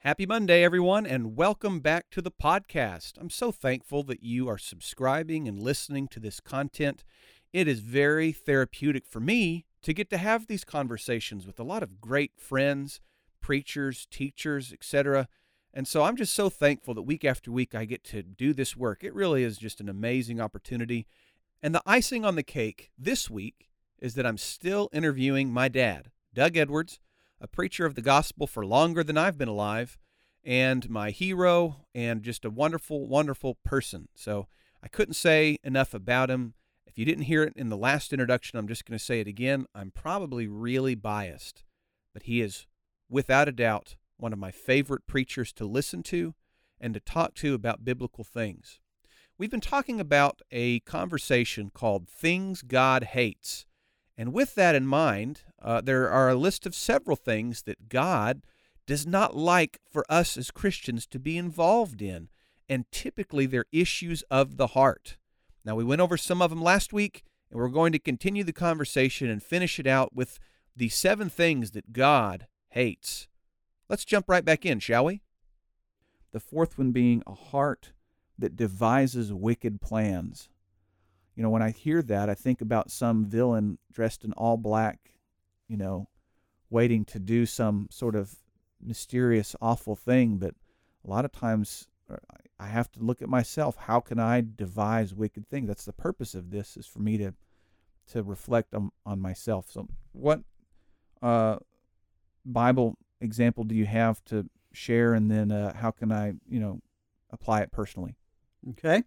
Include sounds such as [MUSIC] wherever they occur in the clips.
Happy Monday, everyone, and welcome back to the podcast. I'm so thankful that you are subscribing and listening to this content. It is very therapeutic for me to get to have these conversations with a lot of great friends, preachers, teachers, etc. And so I'm just so thankful that week after week I get to do this work. It really is just an amazing opportunity. And the icing on the cake this week is that I'm still interviewing my dad, Doug Edwards, a preacher of the gospel for longer than I've been alive, and my hero, and just a wonderful, wonderful person. So I couldn't say enough about him. If you didn't hear it in the last introduction, I'm just going to say it again. I'm probably really biased, but he is, without a doubt, one of my favorite preachers to listen to and to talk to about biblical things. We've been talking about a conversation called Things God Hates. And with that in mind, uh, there are a list of several things that God does not like for us as Christians to be involved in. And typically they're issues of the heart. Now, we went over some of them last week, and we're going to continue the conversation and finish it out with the seven things that God hates. Let's jump right back in, shall we? The fourth one being a heart that devises wicked plans. You know, when I hear that, I think about some villain dressed in all black, you know, waiting to do some sort of mysterious, awful thing. But a lot of times uh, I have to look at myself. How can I devise wicked things? That's the purpose of this, is for me to to reflect on, on myself. So, what uh, Bible example do you have to share, and then uh, how can I, you know, apply it personally? Okay.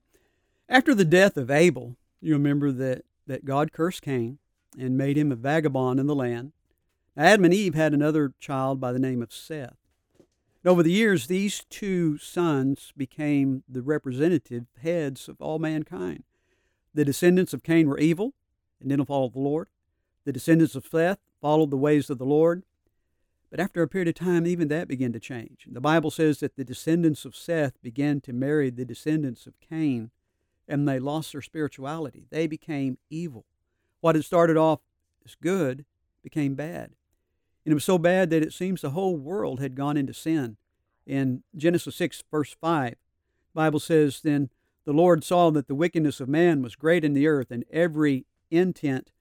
After the death of Abel, you remember that, that God cursed Cain and made him a vagabond in the land. Adam and Eve had another child by the name of Seth. And over the years, these two sons became the representative heads of all mankind. The descendants of Cain were evil and didn't follow the Lord. The descendants of Seth followed the ways of the Lord. But after a period of time, even that began to change. The Bible says that the descendants of Seth began to marry the descendants of Cain, and they lost their spirituality. They became evil. What had started off as good became bad. And it was so bad that it seems the whole world had gone into sin. In Genesis 6, verse 5, the Bible says, Then the Lord saw that the wickedness of man was great in the earth, and every intent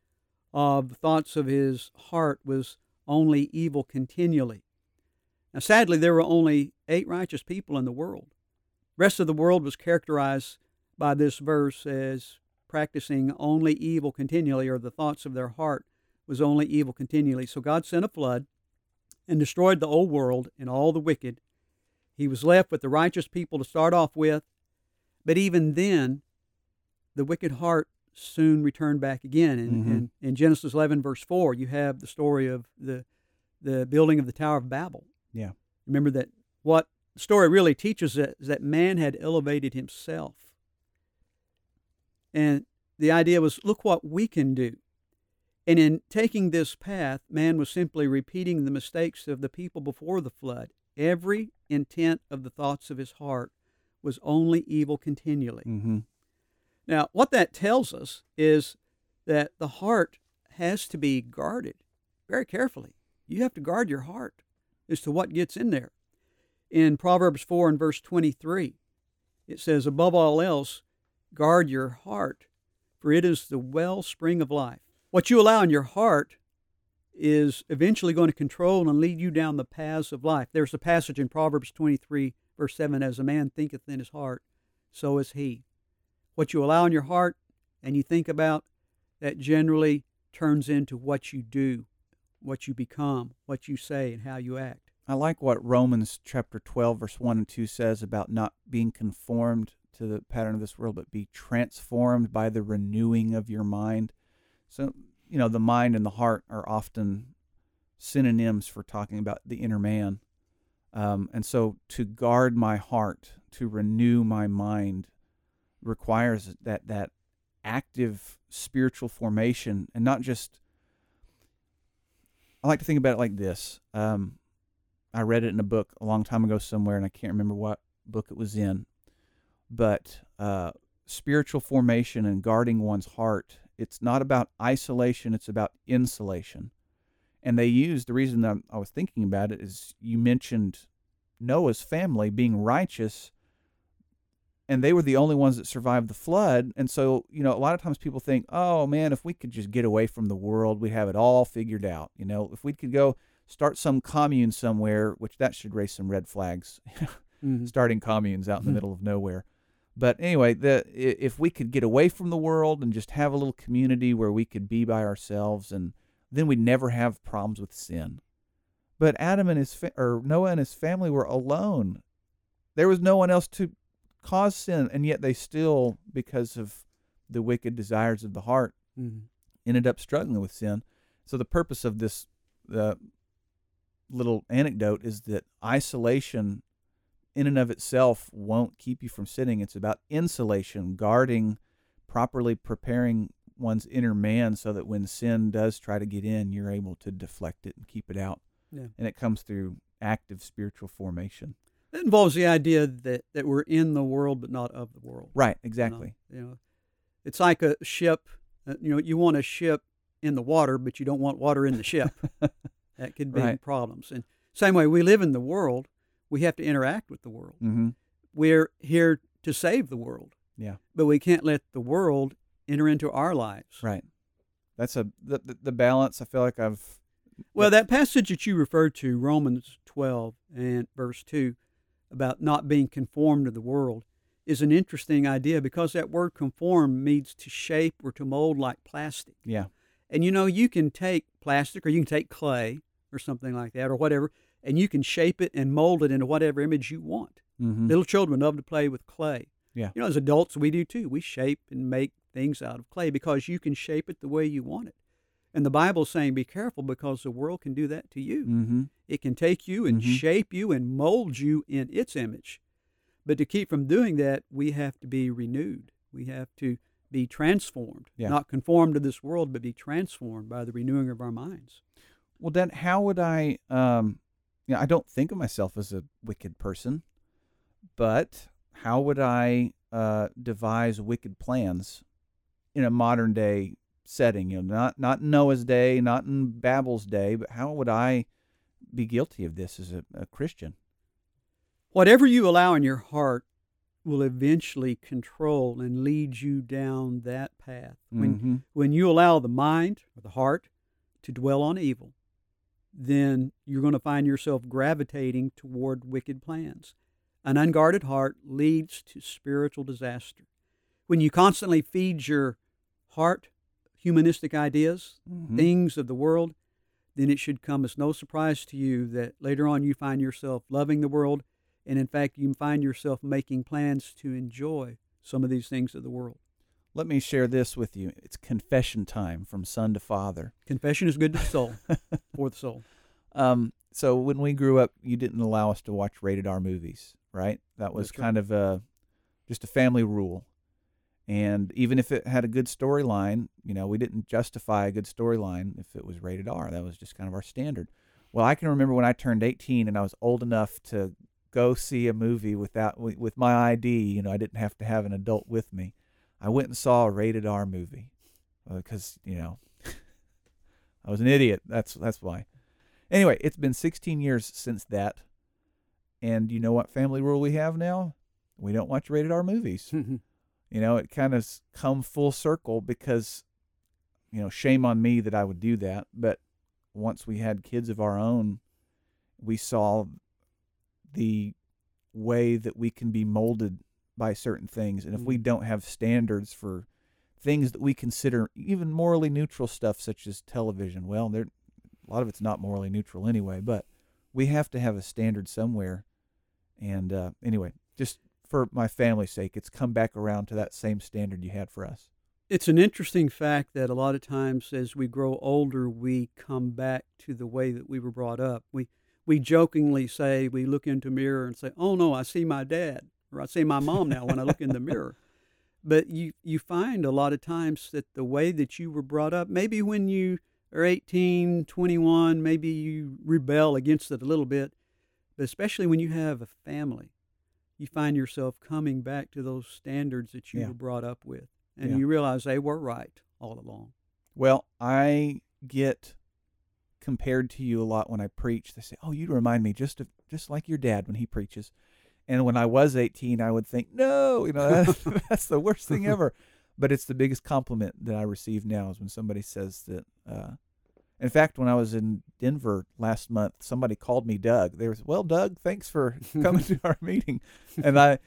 of the thoughts of his heart was only evil continually. Now, sadly, there were only eight righteous people in the world. The rest of the world was characterized by this verse as practicing only evil continually, or the thoughts of their heart was only evil continually. So God sent a flood and destroyed the old world and all the wicked. He was left with the righteous people to start off with, but even then, the wicked heart soon return back again. And, Mhm. and in Genesis 11, verse 4, you have the story of the, the building of the Tower of Babel. Yeah. Remember that what the story really teaches is that man had elevated himself. And the idea was look what we can do. And in taking this path, man was simply repeating the mistakes of the people before the flood. Every intent of the thoughts of his heart was only evil continually. Mm-hmm. Now, what that tells us is that the heart has to be guarded very carefully. You have to guard your heart as to what gets in there. In Proverbs 4 and verse 23, it says, Above all else, guard your heart, for it is the wellspring of life. What you allow in your heart is eventually going to control and lead you down the paths of life. There's a passage in Proverbs 23, verse 7 As a man thinketh in his heart, so is he what you allow in your heart and you think about, that generally turns into what you do, what you become, what you say, and how you act. I like what Romans chapter 12, verse 1 and 2 says about not being conformed to the pattern of this world, but be transformed by the renewing of your mind. So, you know, the mind and the heart are often synonyms for talking about the inner man. Um, and so to guard my heart, to renew my mind, requires that that active spiritual formation and not just I like to think about it like this. Um, I read it in a book a long time ago somewhere, and I can't remember what book it was in. But uh, spiritual formation and guarding one's heart, it's not about isolation, it's about insulation. And they use the reason that I was thinking about it is you mentioned Noah's family being righteous, and they were the only ones that survived the flood. And so, you know, a lot of times people think, oh man, if we could just get away from the world, we'd have it all figured out. You know, if we could go start some commune somewhere, which that should raise some red flags, Mhm. [LAUGHS] starting communes out in the Mhm. middle of nowhere. But anyway, the if we could get away from the world and just have a little community where we could be by ourselves, and then we'd never have problems with sin. But Adam and his fa- or Noah and his family were alone. There was no one else to cause sin, and yet they still, because of the wicked desires of the heart, Mhm. ended up struggling with sin. So the purpose of this uh, little anecdote is that isolation in and of itself won't keep you from sinning. It's about insulation, guarding, properly preparing one's inner man so that when sin does try to get in, you're able to deflect it and keep it out. Yeah. And it comes through active spiritual formation. That involves the idea that, that we're in the world but not of the world. Right, you know? exactly. You know, it's like a ship. uh, You know, you want a ship in the water, but you don't want water in the ship. [LAUGHS] that could be Right. problems. And same way, we live in the world. We have to interact with the world. Mm-hmm. We're here to save the world, Yeah, but we can't let the world enter into our lives. right. That's a the, the, the balance. I feel like I've Well, that passage that you referred to, Romans 12 and verse 2, about not being conformed to the world, is an interesting idea because that word conform means to shape or to mold like plastic. yeah, And you know, you can take plastic or you can take clay or something like that or whatever, and you can shape it and mold it into whatever image you want. mm-hmm. Little children love to play with clay. Yeah. You know, as adults, we do too. We shape and make things out of clay because you can shape it the way you want it. And the Bible's saying, be careful because the world can do that to you. mm-hmm. It can take you and Mhm. shape you and mold you in its image. But to keep from doing that, we have to be renewed. We have to be transformed, Yeah. not conformed to this world, but be transformed by the renewing of our minds. Well, then, how would I? Um, you know, I don't think of myself as a wicked person, but how would I uh, devise wicked plans in a modern day setting? You know, not not in Noah's day, not in Babel's day, but how would I be guilty of this as a, a Christian? Whatever you allow in your heart will eventually control and lead you down that path. When, Mhm. when you allow the mind or the heart to dwell on evil, then you're going to find yourself gravitating toward wicked plans. An unguarded heart leads to spiritual disaster. When you constantly feed your heart humanistic ideas, Mhm. things of the world, then it should come as no surprise to you that later on you find yourself loving the world, and in fact, you find yourself making plans to enjoy some of these things of the world. Let me share this with you. It's confession time from son to father. Confession is good to the soul, [LAUGHS] for the soul. Um, so when we grew up, you didn't allow us to watch rated R movies, right? That was That's right. kind of a just a family rule. And even if it had a good storyline, you know, we didn't justify a good storyline if it was rated R. That was just kind of our standard. Well, I can remember when I turned 18 and I was old enough to go see a movie without with my ID. You know, I didn't have to have an adult with me. I went and saw a rated R movie uh, because you know [LAUGHS] I was an idiot. That's that's why. Anyway, it's been 16 years since that, and you know what family rule we have now? We don't watch rated R movies. [LAUGHS] You know, it kind of come full circle because, you know, shame on me that I would do that. But once we had kids of our own, we saw the way that we can be molded by certain things. And if we Mhm. don't have standards for things that we consider even morally neutral stuff, such as television, well, there a lot of it's not morally neutral anyway. But we have to have a standard somewhere. And uh, anyway, just for my family's sake, it's come back around to that same standard you had for us. It's an interesting fact that a lot of times as we grow older, we come back to the way that we were brought up. We, we jokingly say, we look into mirror and say, oh no, I see my dad, or I see my mom now when I look in the mirror. [LAUGHS] But you, you find a lot of times that the way that you were brought up, maybe when you are 18, 21, maybe you rebel against it a little bit, but especially when you have a family, you find yourself coming back to those standards that you Yeah. were brought up with, and Yeah. you realize they were right all along. Well, I get compared to you a lot when I preach. They say, "Oh, you remind me just of just like your dad when he preaches." And when I was 18, I would think, "No, you know, that's, [LAUGHS] [LAUGHS] that's the worst thing ever." [LAUGHS] But it's the biggest compliment that I receive now is when somebody says that. Uh, in fact, when I was in Denver last month, somebody called me Doug. They were, "Well, Doug, thanks for coming to [LAUGHS] our meeting," and I,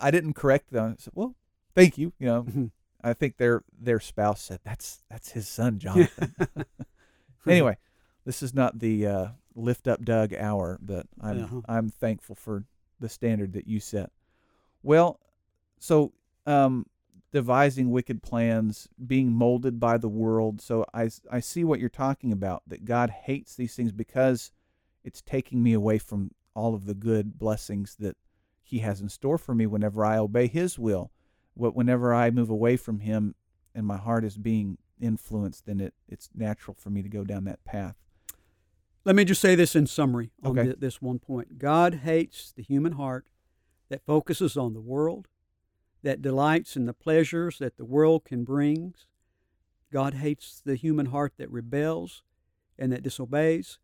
I didn't correct them. I said, "Well, thank you." You know, [LAUGHS] I think their their spouse said that's that's his son, [LAUGHS] Jonathan. anyway, this is not the uh, lift up Doug hour, but I'm Uh-huh. I'm thankful for the standard that you set. Well, so um, devising wicked plans, being molded by the world. So I I see what you're talking about. That God hates these things because it's taking me away from all of the good blessings that He has in store for me whenever I obey His will. But whenever I move away from Him and my heart is being influenced, then it, it's natural for me to go down that path. Let me just say this in summary on Okay. thi- this one point. God hates the human heart that focuses on the world, that delights in the pleasures that the world can bring. God hates the human heart that rebels and that disobeys,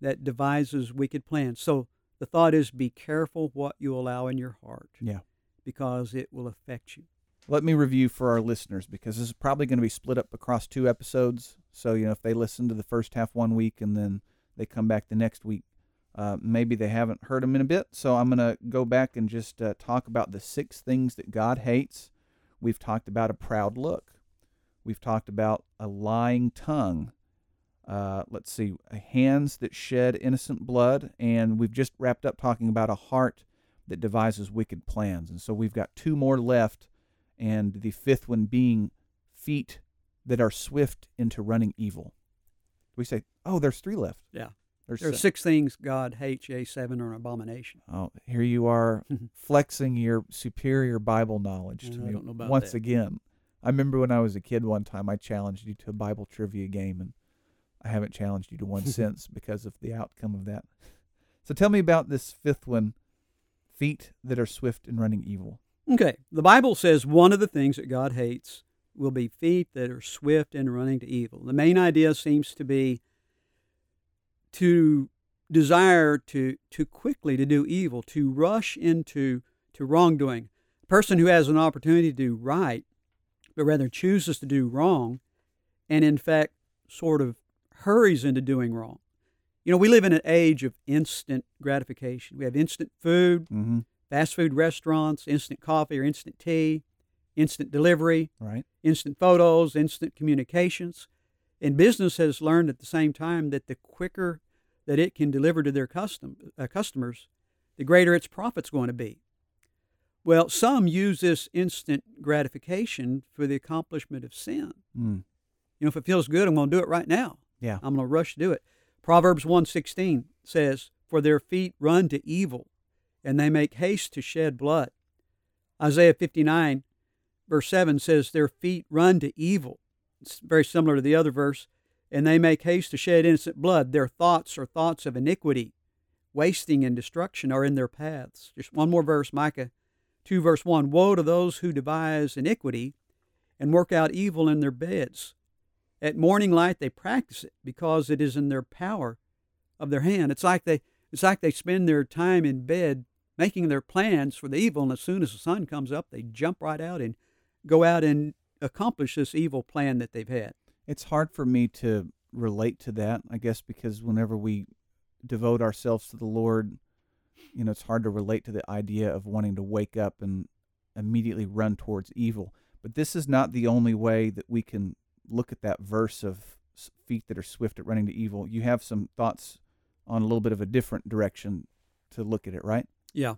that devises wicked plans. So the thought is be careful what you allow in your heart Yeah. because it will affect you. Let me review for our listeners because this is probably going to be split up across two episodes. So, you know, if they listen to the first half one week and then they come back the next week, uh, maybe they haven't heard them in a bit. So, I'm going to go back and just uh, talk about the six things that God hates. We've talked about a proud look, we've talked about a lying tongue. Uh, let's see, hands that shed innocent blood, and we've just wrapped up talking about a heart that devises wicked plans. And so we've got two more left and the fifth one being feet that are swift into running evil. We say, oh, there's three left. Yeah. There's There are six things God hates, yea, seven are an abomination. Oh, here you are [LAUGHS] mm-hmm. flexing your superior Bible knowledge to I me don't know about once that. again. I remember when I was a kid one time I challenged you to a Bible trivia game and I haven't challenged you to one [LAUGHS] since because of the outcome of that. So tell me about this fifth one, feet that are swift in running evil. Okay, the Bible says one of the things that God hates will be feet that are swift in running to evil. The main idea seems to be to desire to to quickly to do evil, to rush into to wrongdoing. A person who has an opportunity to do right, but rather chooses to do wrong, and in fact sort of hurries into doing wrong. You know, we live in an age of instant gratification. We have instant food, Mm-hmm. fast food restaurants, instant coffee or instant tea, instant delivery, Right? instant photos, instant communications. And business has learned at the same time that the quicker that it can deliver to their custom, uh, customers, the greater its profit's going to be. Well, some use this instant gratification for the accomplishment of sin. Mm. You know, if it feels good, I'm going to do it right now. Yeah. I'm going to rush to do it. Proverbs 1:16 says, "For their feet run to evil, and they make haste to shed blood." Isaiah 59 verse 7 says, "Their feet run to evil." It's very similar to the other verse, "And they make haste to shed innocent blood. Their thoughts are thoughts of iniquity, wasting and destruction are in their paths." Just one more verse, Micah 2 verse 1, "Woe to those who devise iniquity and work out evil in their beds." At morning light, they practice it because it is in their power of their hand. It's like they it's like they spend their time in bed making their plans for the evil, and as soon as the sun comes up, they jump right out and go out and accomplish this evil plan that they've had. It's hard for me to relate to that, I guess, because whenever we devote ourselves to the Lord, you know, it's hard to relate to the idea of wanting to wake up and immediately run towards evil. But this is not the only way that we can look at that verse of feet that are swift at running to evil. You have some thoughts on a little bit of a different direction to look at it, right? Yeah.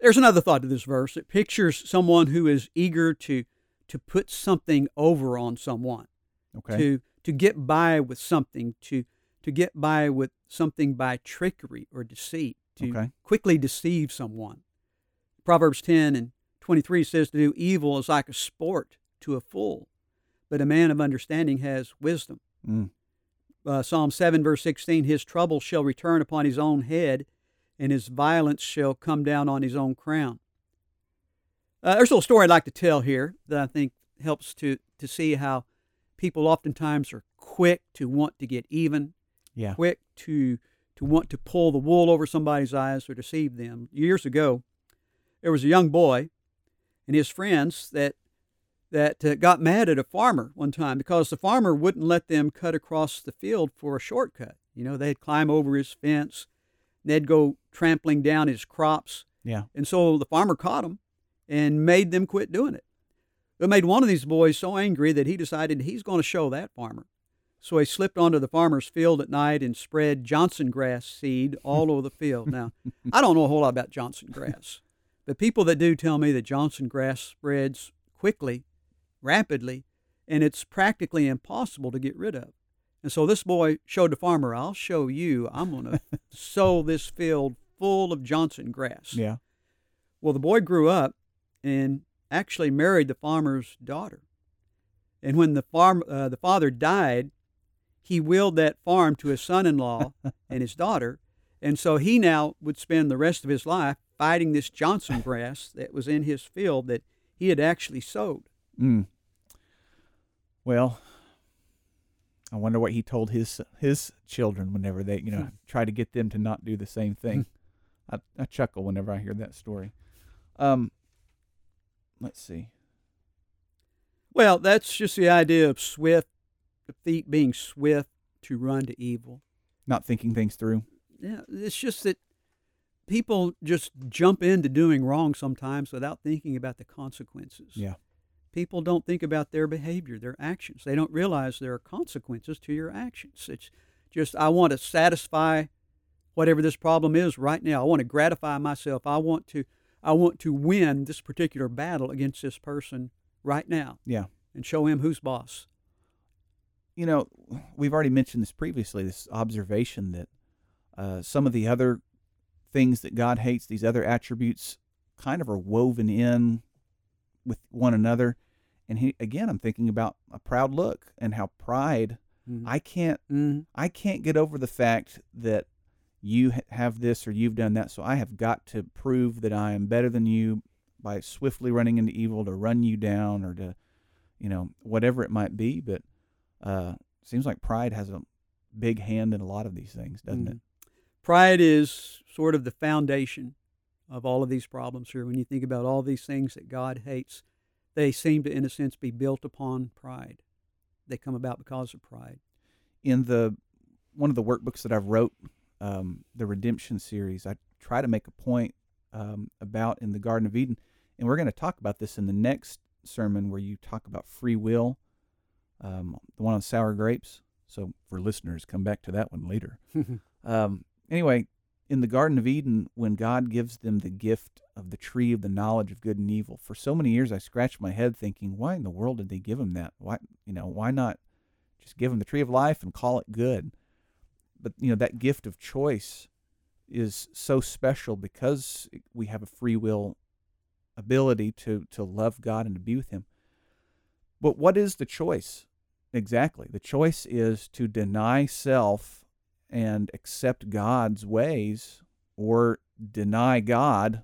There's another thought to this verse. It pictures someone who is eager to to put something over on someone. Okay. to to get by with something to to get by with something by trickery or deceit to Okay. quickly deceive someone proverbs 10 and 23 says to do evil is like a sport to a fool but a man of understanding has wisdom Mm. uh, psalm 7 verse 16 his trouble shall return upon his own head and his violence shall come down on his own crown. Uh, there's a little story I'd like to tell here that I think helps to, to see how people oftentimes are quick to want to get even, Yeah. quick to to want to pull the wool over somebody's eyes or deceive them. Years ago, there was a young boy and his friends that that uh, got mad at a farmer one time because the farmer wouldn't let them cut across the field for a shortcut. You know, they'd climb over his fence, they'd go trampling down his crops, Yeah. and so the farmer caught them and made them quit doing it. It made one of these boys so angry that he decided he's going to show that farmer. So he slipped onto the farmer's field at night and spread Johnson grass seed all over the field. Now, I don't know a whole lot about Johnson grass, but people that do tell me that Johnson grass spreads quickly, rapidly, and it's practically impossible to get rid of. And so this boy showed the farmer, I'll show you. I'm going [LAUGHS] to sow this field full of Johnson grass. Yeah. Well, the boy grew up and actually married the farmer's daughter. And when the farm uh, the father died, he willed that farm to his son-in-law [LAUGHS] and his daughter, and so he now would spend the rest of his life fighting this Johnson [LAUGHS] grass that was in his field that he had actually sowed. Mm. Well, I wonder what he told his his children whenever they, you know, [LAUGHS] try to get them to not do the same thing. I, I chuckle whenever I hear that story. Um, let's see. Well, that's just the idea of swift, the feet being swift to run to evil. Not thinking things through. Yeah, it's just that people just jump into doing wrong sometimes without thinking about the consequences. Yeah. People don't think about their behavior, their actions. They don't realize there are consequences to your actions. It's just, I want to satisfy whatever this problem is right now. I want to gratify myself. I want to, I want to win this particular battle against this person right now Yeah. and show him who's boss. You know, we've already mentioned this previously. This observation that uh, some of the other things that God hates, these other attributes, kind of are woven in with one another. And he, again, I'm thinking about a proud look and how pride. Mhm. I can't Mhm. I can't get over the fact that you have this or you've done that, so I have got to prove that I am better than you by swiftly running into evil to run you down or to, you know, whatever it might be. But uh, seems like pride has a big hand in a lot of these things, doesn't it? Mhm. Pride is sort of the foundation of all of these problems here. When you think about all these things that God hates, they seem to, in a sense, be built upon pride. They come about because of pride. In the one of the workbooks that I've wrote, um, the Redemption series, I try to make a point um, about in the Garden of Eden, and we're going to talk about this in the next sermon where you talk about free will, um, the one on sour grapes. So for listeners, come back to that one later. [LAUGHS] Um, anyway, in the Garden of Eden, when God gives them the gift of the tree of the knowledge of good and evil, for so many years I scratched my head thinking, why in the world did they give him that? Why, you know, why not just give him the tree of life and call it good? But you know, that gift of choice is so special because we have a free will ability to to love God and to be with Him. But what is the choice exactly? The choice is to deny self and accept God's ways, or deny God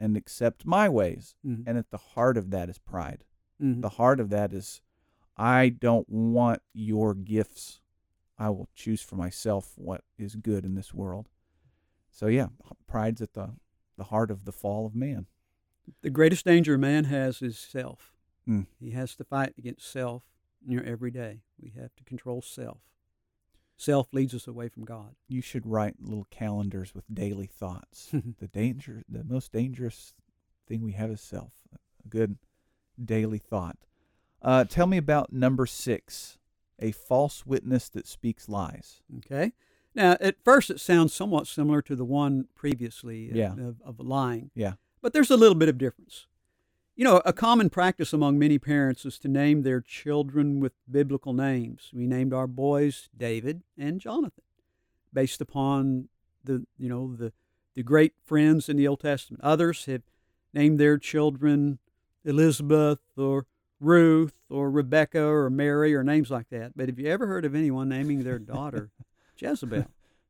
and accept my ways. Mhm. And at the heart of that is pride. Mhm. The heart of that is, I don't want your gifts. I will choose for myself what is good in this world. So yeah, pride's at the the heart of the fall of man. The greatest danger a man has is self. Mm. He has to fight against self near every day. We have to control self. Self leads us away from God. You should write little calendars with daily thoughts. [LAUGHS] the danger, the most dangerous thing we have is self. A good daily thought. Uh, tell me about number six, a false witness that speaks lies. Okay. Now, at first, it sounds somewhat similar to the one previously uh, Yeah. of, of lying. Yeah. But there's a little bit of difference. You know, a common practice among many parents is to name their children with biblical names. We named our boys David and Jonathan, based upon the you know the the great friends in the Old Testament. Others have named their children Elizabeth or Ruth or Rebecca or Mary or names like that. But have you ever heard of anyone naming their daughter [LAUGHS] Jezebel?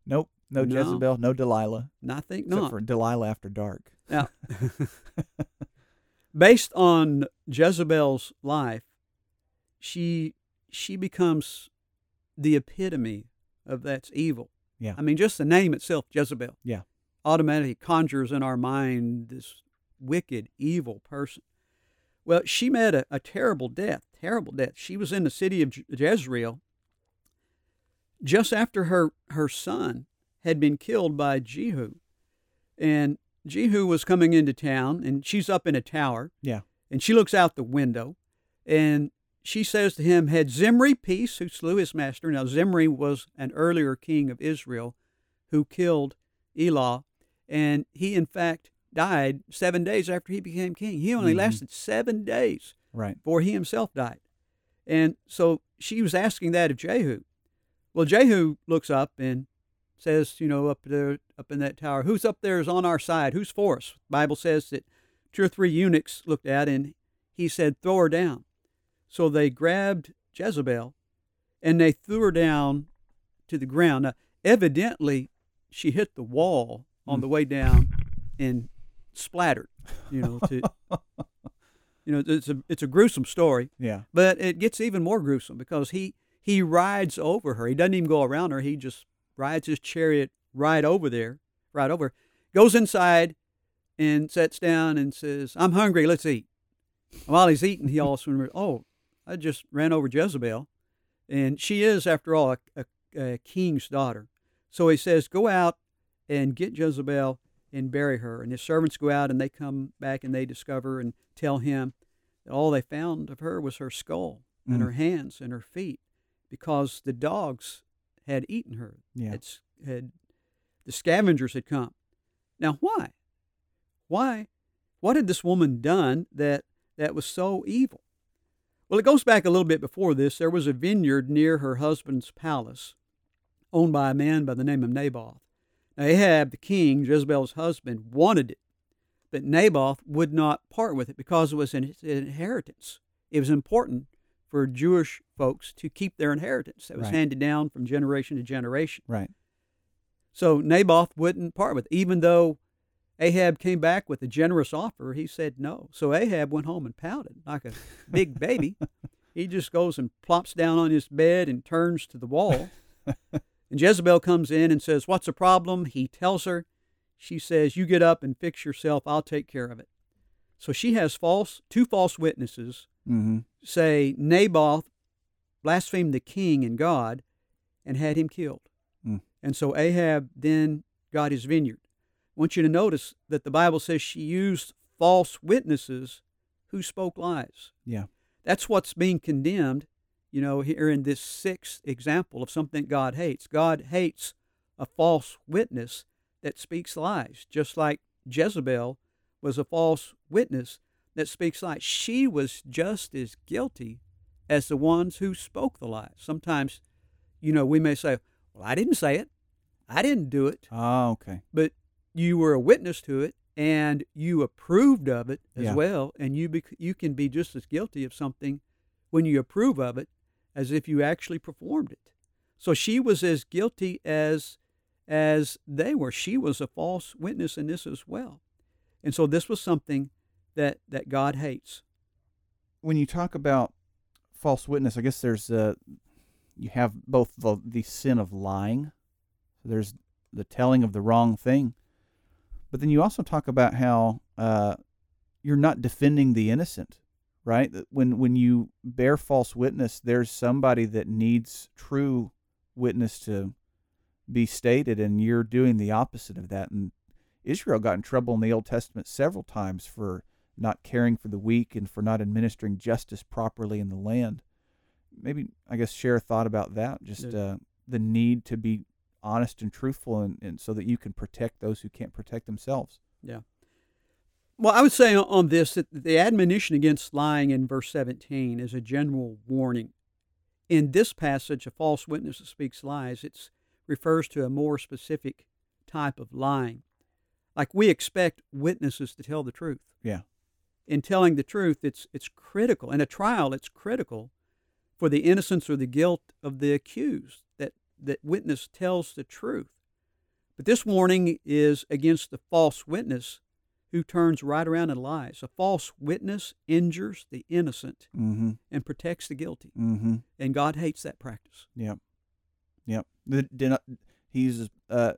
Nope. No, No. Jezebel, no Delilah, And I think except not. for Delilah after dark. Now, [LAUGHS] based on Jezebel's life, she she becomes the epitome of that's evil. Yeah. I mean, just the name itself, Jezebel. Yeah. Automatically conjures in our mind this wicked, evil person. Well, she met a, a terrible death, terrible death. She was in the city of Jezreel just after her, her son had been killed by Jehu. And Jehu was coming into town, and she's up in a tower. Yeah. And she looks out the window, and she says to him, Had Zimri peace, who slew his master? Now, Zimri was an earlier king of Israel who killed Elah, and he, in fact, died seven days after he became king. He only Mhm. lasted seven days Right. before he himself died. And so she was asking that of Jehu. Well, Jehu looks up and says, you know, up there, up in that tower, who's up there is on our side? Who's for us? Bible says that two or three eunuchs looked at and he said, throw her down. So they grabbed Jezebel and they threw her down to the ground. Now, evidently, she hit the wall on Mm. the way down and splattered, you know, to, [LAUGHS] you know, it's a, it's a gruesome story. Yeah. But it gets even more gruesome because he he rides over her. He doesn't even go around her. He just rides his chariot right over there, right over. Goes inside and sits down and says, "I'm hungry. Let's eat." And while he's eating, he [LAUGHS] also remembers, "Oh, I just ran over Jezebel, and she is, after all, a, a, a king's daughter." So he says, "Go out and get Jezebel and bury her." And his servants go out and they come back and they discover and tell him that all they found of her was her skull and Mm. her hands and her feet because the dogs had eaten her. Yeah. Had, had the scavengers had come. Now why? Why? What had this woman done that that was so evil? Well, it goes back a little bit before this. There was a vineyard near her husband's palace, owned by a man by the name of Naboth. Now, Ahab, the king, Jezebel's husband, wanted it, but Naboth would not part with it because it was an an inheritance. It was important for Jewish folks to keep their inheritance that was Right. handed down from generation to generation. Right. So Naboth wouldn't part with it. Even though Ahab came back with a generous offer, he said no. So Ahab went home and pouted like a big baby. [LAUGHS] He just goes and plops down on his bed and turns to the wall. [LAUGHS] and Jezebel comes in and says, What's the problem? He tells her. She says, You get up and fix yourself. I'll take care of it. So she has false two false witnesses Mm-hmm. say Naboth blasphemed the king and God and had him killed. Mm. And so Ahab then got his vineyard. I want you to notice that the Bible says she used false witnesses who spoke lies. Yeah. That's what's being condemned, you know, here in this sixth example of something God hates. God hates a false witness that speaks lies, just like Jezebel was a false witness that speaks lies. She was just as guilty as the ones who spoke the lies. Sometimes, you know, we may say, Well, I didn't say it, I didn't do it, Oh, okay. but you were a witness to it and you approved of it as Yeah. well. And you, bec- you can be just as guilty of something when you approve of it as if you actually performed it. So she was as guilty as as they were. She was a false witness in this as well. And so this was something that, that God hates. When you talk about false witness, I guess there's uh, you have both the, the sin of lying. There's the telling of the wrong thing, but then you also talk about how uh, you're not defending the innocent, right? When when you bear false witness, there's somebody that needs true witness to be stated, and you're doing the opposite of that. And Israel got in trouble in the Old Testament several times for not caring for the weak and for not administering justice properly in the land. Maybe I guess share a thought about that. Just Yeah. uh, the need to be honest and truthful, and, and so that you can protect those who can't protect themselves. Well, I would say on this that the admonition against lying in verse 17 is a general warning. In this passage, a false witness that speaks lies, it refers to a more specific type of lying. Like we expect witnesses to tell the truth. Yeah. In telling the truth, it's it's critical. In a trial, it's critical for the innocence or the guilt of the accused that that witness tells the truth. But this warning is against the false witness who turns right around and lies. A false witness injures the innocent Mm-hmm. and protects the guilty. Mm-hmm. And God hates that practice. Yep. Yep. He uses uh,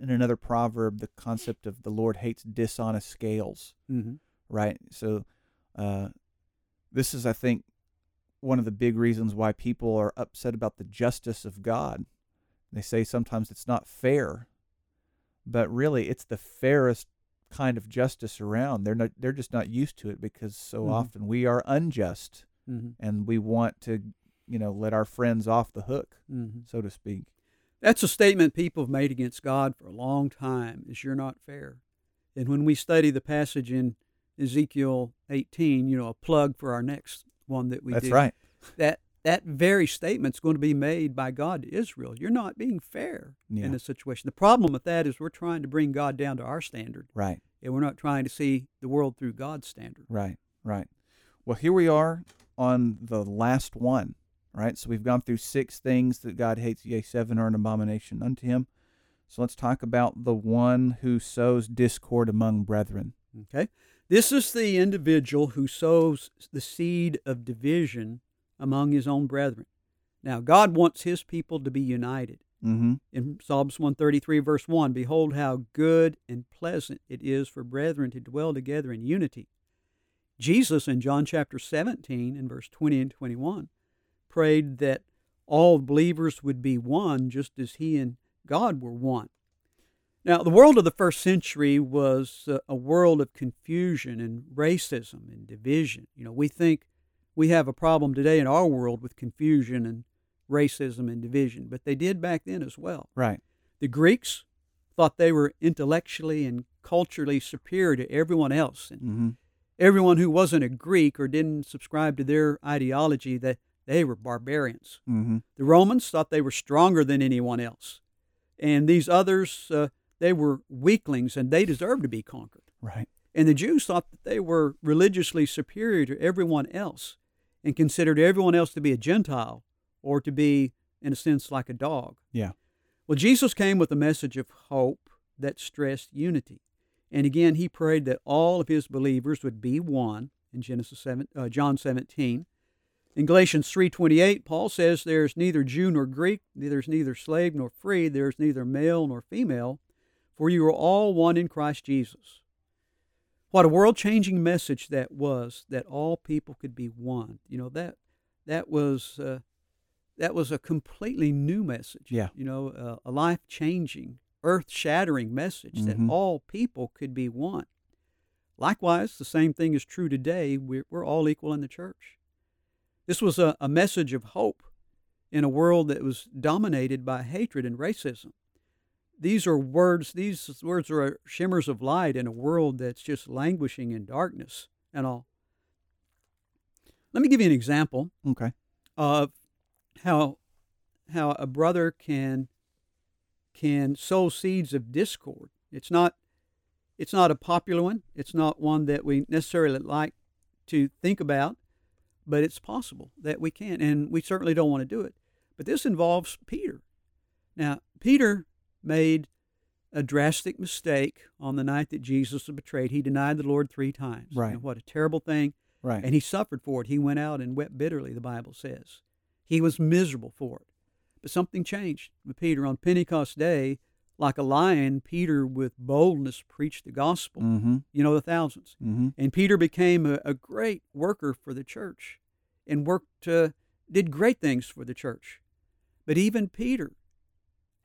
in another proverb the concept of the Lord hates dishonest scales, Mm-hmm. right? So, uh, this is, I think, one of the big reasons why people are upset about the justice of God. They say sometimes it's not fair, but really it's the fairest kind of justice around. They're not. They're just not used to it because so Mhm. often we are unjust Mm-hmm. and we want to, you know, let our friends off the hook, Mm-hmm. so to speak. That's a statement people have made against God for a long time is you're not fair. And when we study the passage in Ezekiel 18, you know, a plug for our next one that we That's do, right. that that very statement's going to be made by God to Israel. You're not being fair Yeah. in this situation. The problem with that is we're trying to bring God down to our standard, Right. and we're not trying to see the world through God's standard. Right. Right. Well, here we are on the last one. Right. So we've gone through six things that God hates. Yea, seven are an abomination unto Him. So let's talk about the one who sows discord among brethren. Okay? This is the individual who sows the seed of division among his own brethren. Now, God wants his people to be united. Mm-hmm. In Psalms 133, verse 1, Behold how good and pleasant it is for brethren to dwell together in unity. Jesus, in John chapter 17, in verse 20 and 21, prayed that all believers would be one just as he and God were one. Now, the world of the first century was uh, a world of confusion and racism and division. You know, we think we have a problem today in our world with confusion and racism and division, but they did back then as well. Right. The Greeks thought they were intellectually and culturally superior to everyone else, and Mm-hmm. everyone who wasn't a Greek or didn't subscribe to their ideology that they were barbarians. Mm-hmm. The Romans thought they were stronger than anyone else, and these others uh, they were weaklings and they deserved to be conquered. Right. And the Jews thought that they were religiously superior to everyone else and considered everyone else to be a Gentile or to be, in a sense, like a dog. Yeah. Well, Jesus came with a message of hope that stressed unity. And again, he prayed that all of his believers would be one in Genesis 7, uh, John 17. In Galatians 3:28, Paul says there's neither Jew nor Greek, there's neither slave nor free, there's neither male nor female, for you are all one in Christ Jesus. What a world-changing message that was that all people could be one. You know that that was uh, that was a completely new message. Yeah. You know, uh, a life-changing, earth-shattering message Mhm. that all people could be one. Likewise, the same thing is true today. We're, we're all equal in the church. This was a, a message of hope in a world that was dominated by hatred and racism. These are words, these words are uh, shimmers of light in a world that's just languishing in darkness and all. Let me give you an example Okay. of how how a brother can can sow seeds of discord. It's not it's not a popular one. It's not one that we necessarily like to think about, but it's possible that we can, and we certainly don't want to do it. But this involves Peter. Now, Peter made a drastic mistake on the night that Jesus was betrayed. He denied the Lord three times. You know, Right. what a terrible thing. Right. And he suffered for it. He went out and wept bitterly, the Bible says. He was miserable for it. But something changed with Peter. On Pentecost Day, like a lion, Peter with boldness preached the gospel. mm-hmm. You know, the thousands. Mm-hmm. And Peter became a, a great worker for the church and worked, uh, did great things for the church. But even Peter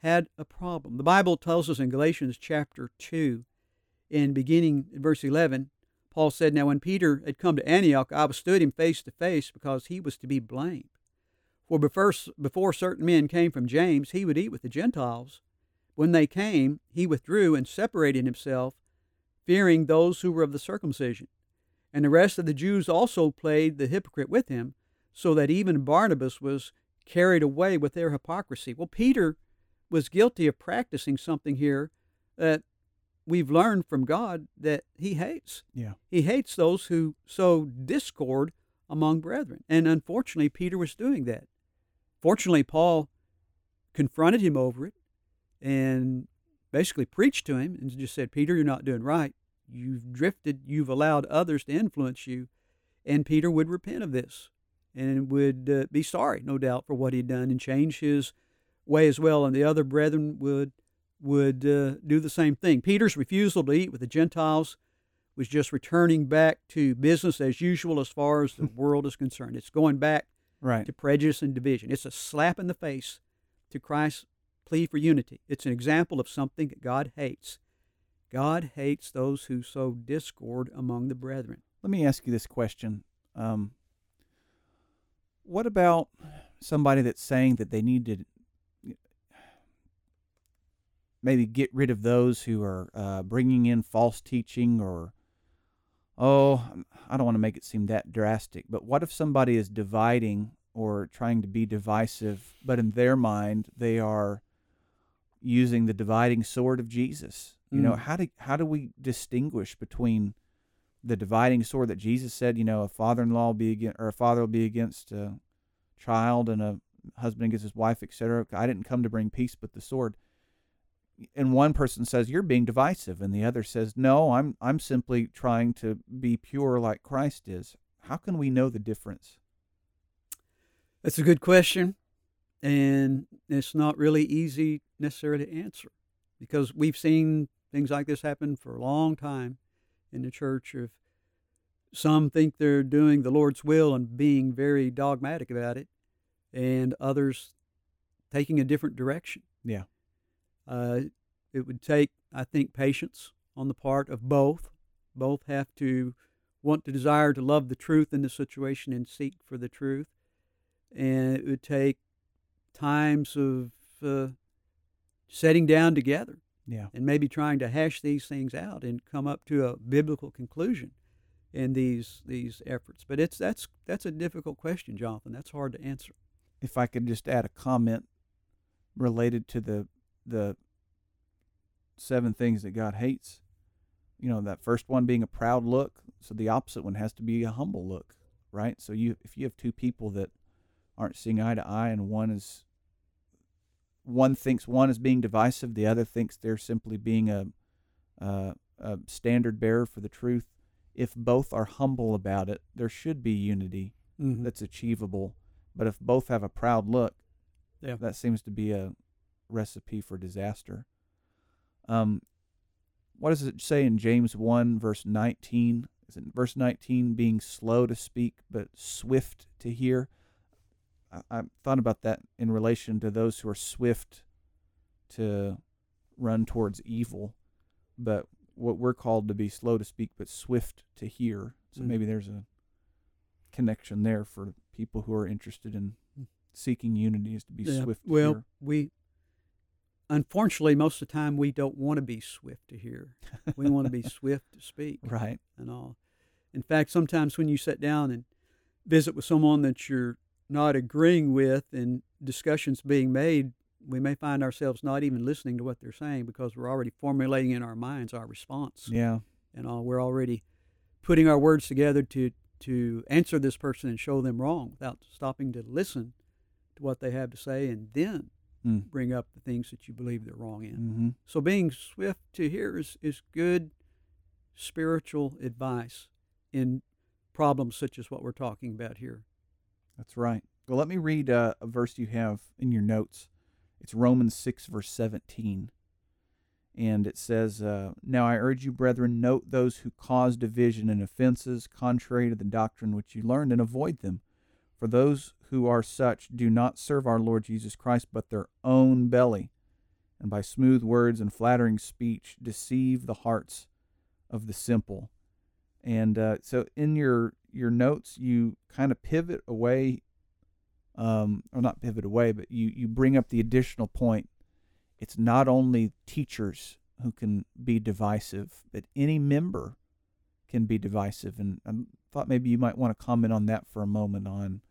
had a problem. The Bible tells us in Galatians chapter 2, in beginning in verse 11, Paul said, Now when Peter had come to Antioch, I withstood him face to face because he was to be blamed. For before, before certain men came from James, he would eat with the Gentiles. When they came, he withdrew and separated himself, fearing those who were of the circumcision. And the rest of the Jews also played the hypocrite with him, so that even Barnabas was carried away with their hypocrisy. Well, Peter was guilty of practicing something here that we've learned from God that he hates. Yeah. He hates those who sow discord among brethren. And unfortunately, Peter was doing that. Fortunately, Paul confronted him over it and basically preached to him and just said, Peter, you're not doing right. You've drifted. You've allowed others to influence you. And Peter would repent of this and would uh, be sorry, no doubt, for what he'd done and change his way as well. And the other brethren would would uh, do the same thing. Peter's refusal to eat with the Gentiles was just returning back to business as usual as far as the [LAUGHS] world is concerned. It's going back Right. to prejudice and division. It's a slap in the face to Christ's plea for unity. It's an example of something that God hates. God hates those who sow discord among the brethren. Let me ask you this question. Um, what about somebody that's saying that they need to maybe get rid of those who are uh, bringing in false teaching or, oh, I don't want to make it seem that drastic, but what if somebody is dividing or trying to be divisive, but in their mind they are using the dividing sword of Jesus? You know, Mm. how do how do we distinguish between the dividing sword that Jesus said, you know, a father-in-law will be against, or a father will be against a child, and a husband against his wife, etc. I didn't come to bring peace, but the sword. And one person says you're being divisive, and the other says, no, I'm I'm simply trying to be pure like Christ is. How can we know the difference? That's a good question, and it's not really easy necessarily to answer because we've seen things like this happen for a long time in the church. Of some think they're doing the Lord's will and being very dogmatic about it, and others taking a different direction. Yeah. Uh, it would take, I think, patience on the part of both. Both have to want to desire to love the truth in the situation and seek for the truth. And it would take times of uh, setting down together Yeah. and maybe trying to hash these things out and come up to a biblical conclusion in these these efforts. But it's that's that's a difficult question, Jonathan. That's hard to answer. If I could just add a comment related to the the seven things that God hates. You know, that first one being a proud look, so the opposite one has to be a humble look, right? So you if you have two people that aren't seeing eye to eye and one is one thinks one is being divisive, the other thinks they're simply being a a, a standard bearer for the truth. If both are humble about it, there should be unity Mm-hmm. that's achievable. But if both have a proud look, Yeah. that seems to be a recipe for disaster. Um, what does it say in James one verse nineteen? Is it verse nineteen being slow to speak but swift to hear? I, I thought about that in relation to those who are swift to run towards evil, but what we're called to be slow to speak but swift to hear. So Mm. maybe there's a connection there for people who are interested in Mm. seeking unity is to be Yeah, swift to Well, hear. we unfortunately most of the time we don't want to be swift to hear. We want to be [LAUGHS] swift to speak Right. and all. In fact, sometimes when you sit down and visit with someone that you're not agreeing with and discussions being made, we may find ourselves not even listening to what they're saying because we're already formulating in our minds our response Yeah. and all. We're already putting our words together to to answer this person and show them wrong without stopping to listen to what they have to say and then Mm. bring up the things that you believe they're wrong in. Mm-hmm. So being swift to hear is, is good spiritual advice in problems such as what we're talking about here. That's right. Well, let me read uh, a verse you have in your notes. It's Romans 6, verse 17. And it says, uh, Now I urge you, brethren, note those who cause division and offenses contrary to the doctrine which you learned, and avoid them. For those who are such do not serve our Lord Jesus Christ, but their own belly, and by smooth words and flattering speech deceive the hearts of the simple. And uh, so in your your notes, you kind of pivot away, um, or not pivot away, but you, you bring up the additional point. It's not only teachers who can be divisive, but any member can be divisive. And I thought maybe you might want to comment on that for a moment. On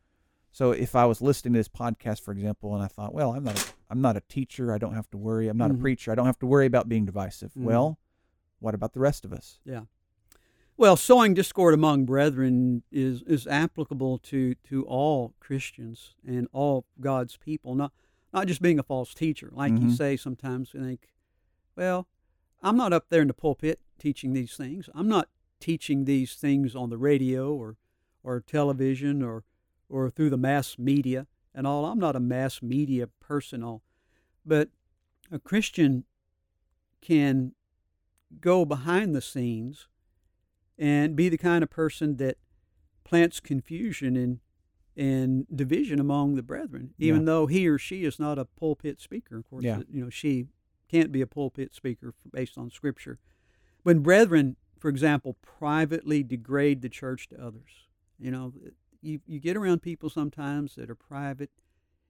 so if I was listening to this podcast, for example, and I thought, well, I'm not a, I'm not a teacher, I don't have to worry. I'm not Mhm. a preacher, I don't have to worry about being divisive. Mhm. Well, what about the rest of us? Yeah. Well, sowing discord among brethren is, is applicable to, to all Christians and all God's people, not not just being a false teacher. Like you Mhm. say sometimes, I think, Well, I'm not up there in the pulpit teaching these things. I'm not teaching these things on the radio or, or television or, or through the mass media and all. I'm not a mass media person, all. But a Christian can go behind the scenes and be the kind of person that plants confusion and and division among the brethren, even Yeah. though he or she is not a pulpit speaker. Of course, Yeah. Uh, you know she can't be a pulpit speaker based on Scripture. When brethren, for example, privately degrade the church to others, you know, you you get around people sometimes that are private,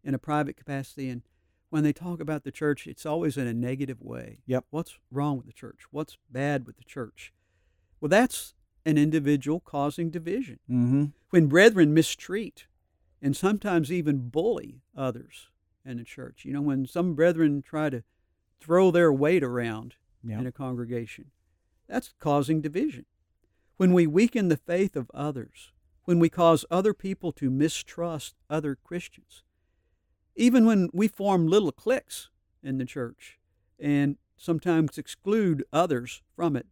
in a private capacity, and when they talk about the church, it's always in a negative way. Yep. What's wrong with the church? What's bad with the church? Well, that's an individual causing division. Mm-hmm. When brethren mistreat and sometimes even bully others in the church, you know, when some brethren try to throw their weight around Yeah. in a congregation, that's causing division. When we weaken the faith of others, when we cause other people to mistrust other Christians, even when we form little cliques in the church and sometimes exclude others from it,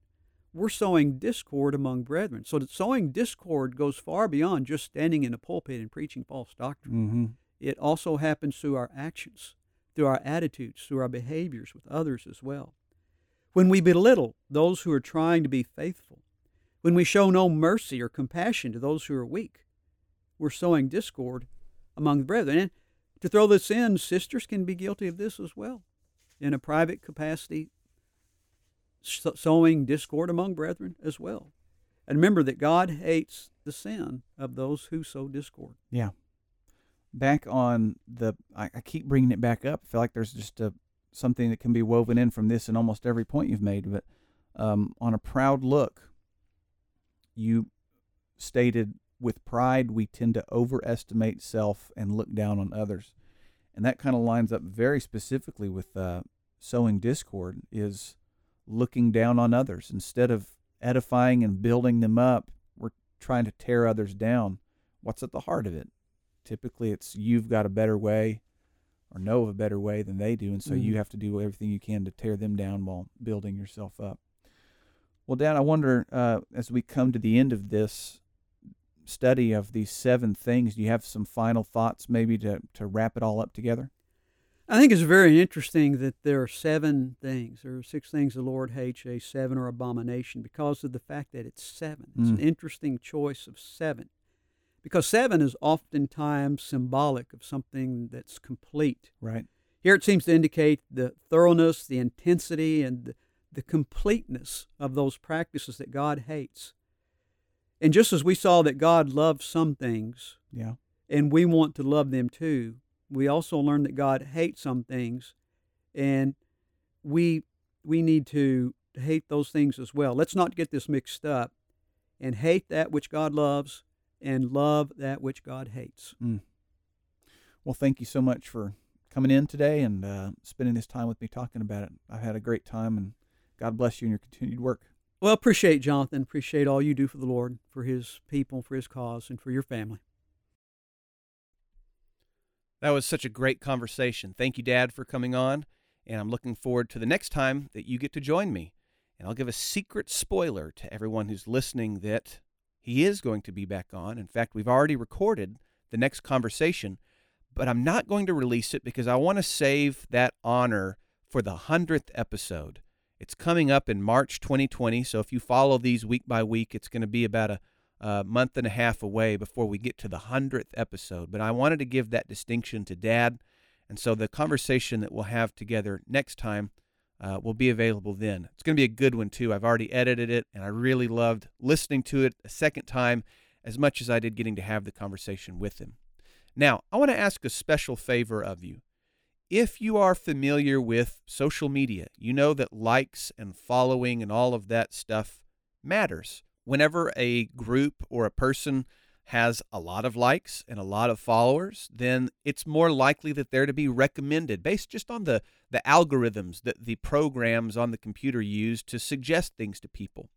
we're sowing discord among brethren. So that sowing discord goes far beyond just standing in a pulpit and preaching false doctrine. Mm-hmm. It also happens through our actions, through our attitudes, through our behaviors with others as well. When we belittle those who are trying to be faithful, when we show no mercy or compassion to those who are weak, we're sowing discord among the brethren. And to throw this in, sisters can be guilty of this as well. In a private capacity, sowing discord among brethren as well. And remember that God hates the sin of those who sow discord. Yeah. Back on the, I, I keep bringing it back up. I feel like there's just a something that can be woven in from this in almost every point you've made. But um, on a proud look, you stated with pride we tend to overestimate self and look down on others, and that kind of lines up very specifically with uh, sowing discord. Is looking down on others instead of edifying and building them up. We're trying to tear others down. What's at the heart of it? Typically, it's you've got a better way or know of a better way than they do, and so Mhm. you have to do everything you can to tear them down while building yourself up. Well, Dad, I wonder uh, as we come to the end of this study of these seven things, do you have some final thoughts maybe to, to wrap it all up together? I think it's very interesting that there are seven things. There are six things the Lord hates, a seven or abomination, because of the fact that it's seven. It's an Mm. interesting choice of seven. Because seven is oftentimes symbolic of something that's complete. Right. Here it seems to indicate the thoroughness, the intensity, and the, the completeness of those practices that God hates. And just as we saw that God loves some things, Yeah. and we want to love them too. We also learn that God hates some things, and we we need to hate those things as well. Let's not get this mixed up and hate that which God loves and love that which God hates. Well, thank you so much for coming in today and uh, spending this time with me talking about it. I've had a great time, and God bless you in your continued work. Well, appreciate Jonathan, appreciate all you do for the Lord, for his people, for his cause, and for your family. That was such a great conversation. Thank you, Dad, for coming on. And I'm looking forward to the next time that you get to join me. And I'll give a secret spoiler to everyone who's listening that he is going to be back on. In fact, we've already recorded the next conversation, but I'm not going to release it because I want to save that honor for the 100th episode. It's coming up in March 2020. So if you follow these week by week, it's going to be about a a month and a half away before we get to the 100th episode. But I wanted to give that distinction to Dad. And so the conversation that we'll have together next time uh, will be available then. It's going to be a good one, too. I've already edited it, and I really loved listening to it a second time as much as I did getting to have the conversation with him. Now, I want to ask a special favor of you. If you are familiar with social media, you know that likes and following and all of that stuff matters whenever a group or a person has a lot of likes and a lot of followers, then it's more likely that they're to be recommended based just on the, the algorithms that the programs on the computer use to suggest things to people.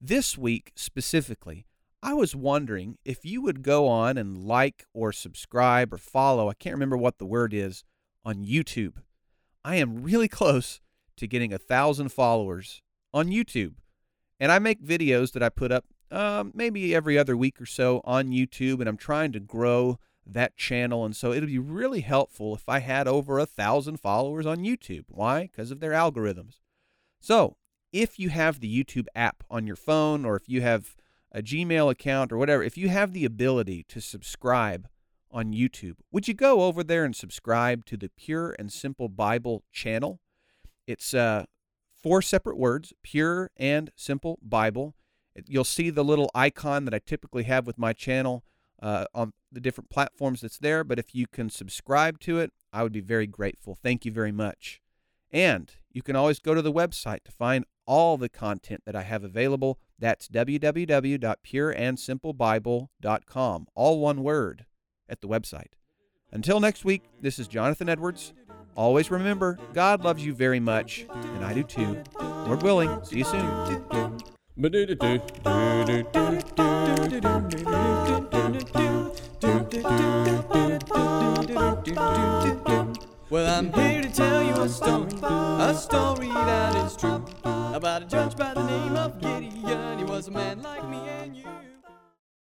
This week specifically, I was wondering if you would go on and like or subscribe or follow, I can't remember what the word is, on YouTube. I am really close to getting a thousand followers on YouTube. And I make videos that I put up um, maybe every other week or so on YouTube, and I'm trying to grow that channel. And so it'd be really helpful if I had over a thousand followers on YouTube. Why? Because of their algorithms. So if you have the YouTube app on your phone, or if you have a Gmail account or whatever, if you have the ability to subscribe on YouTube, would you go over there and subscribe to the Pure and Simple Bible channel? It's uh, four separate words Pure and Simple Bible. You'll see the little icon that I typically have with my channel uh, on the different platforms that's there. But if you can subscribe to it, I would be very grateful. Thank you very much. And you can always go to the website to find all the content that I have available. That's www.pureandsimplebible.com, all one word at the website. Until next week, this is Jonathan Edwards. Always remember, God loves you very much, and I do too. Lord willing, see you soon. Well, I'm here to tell you a story, a story that is true, about a judge by the name of Gideon. He was a man like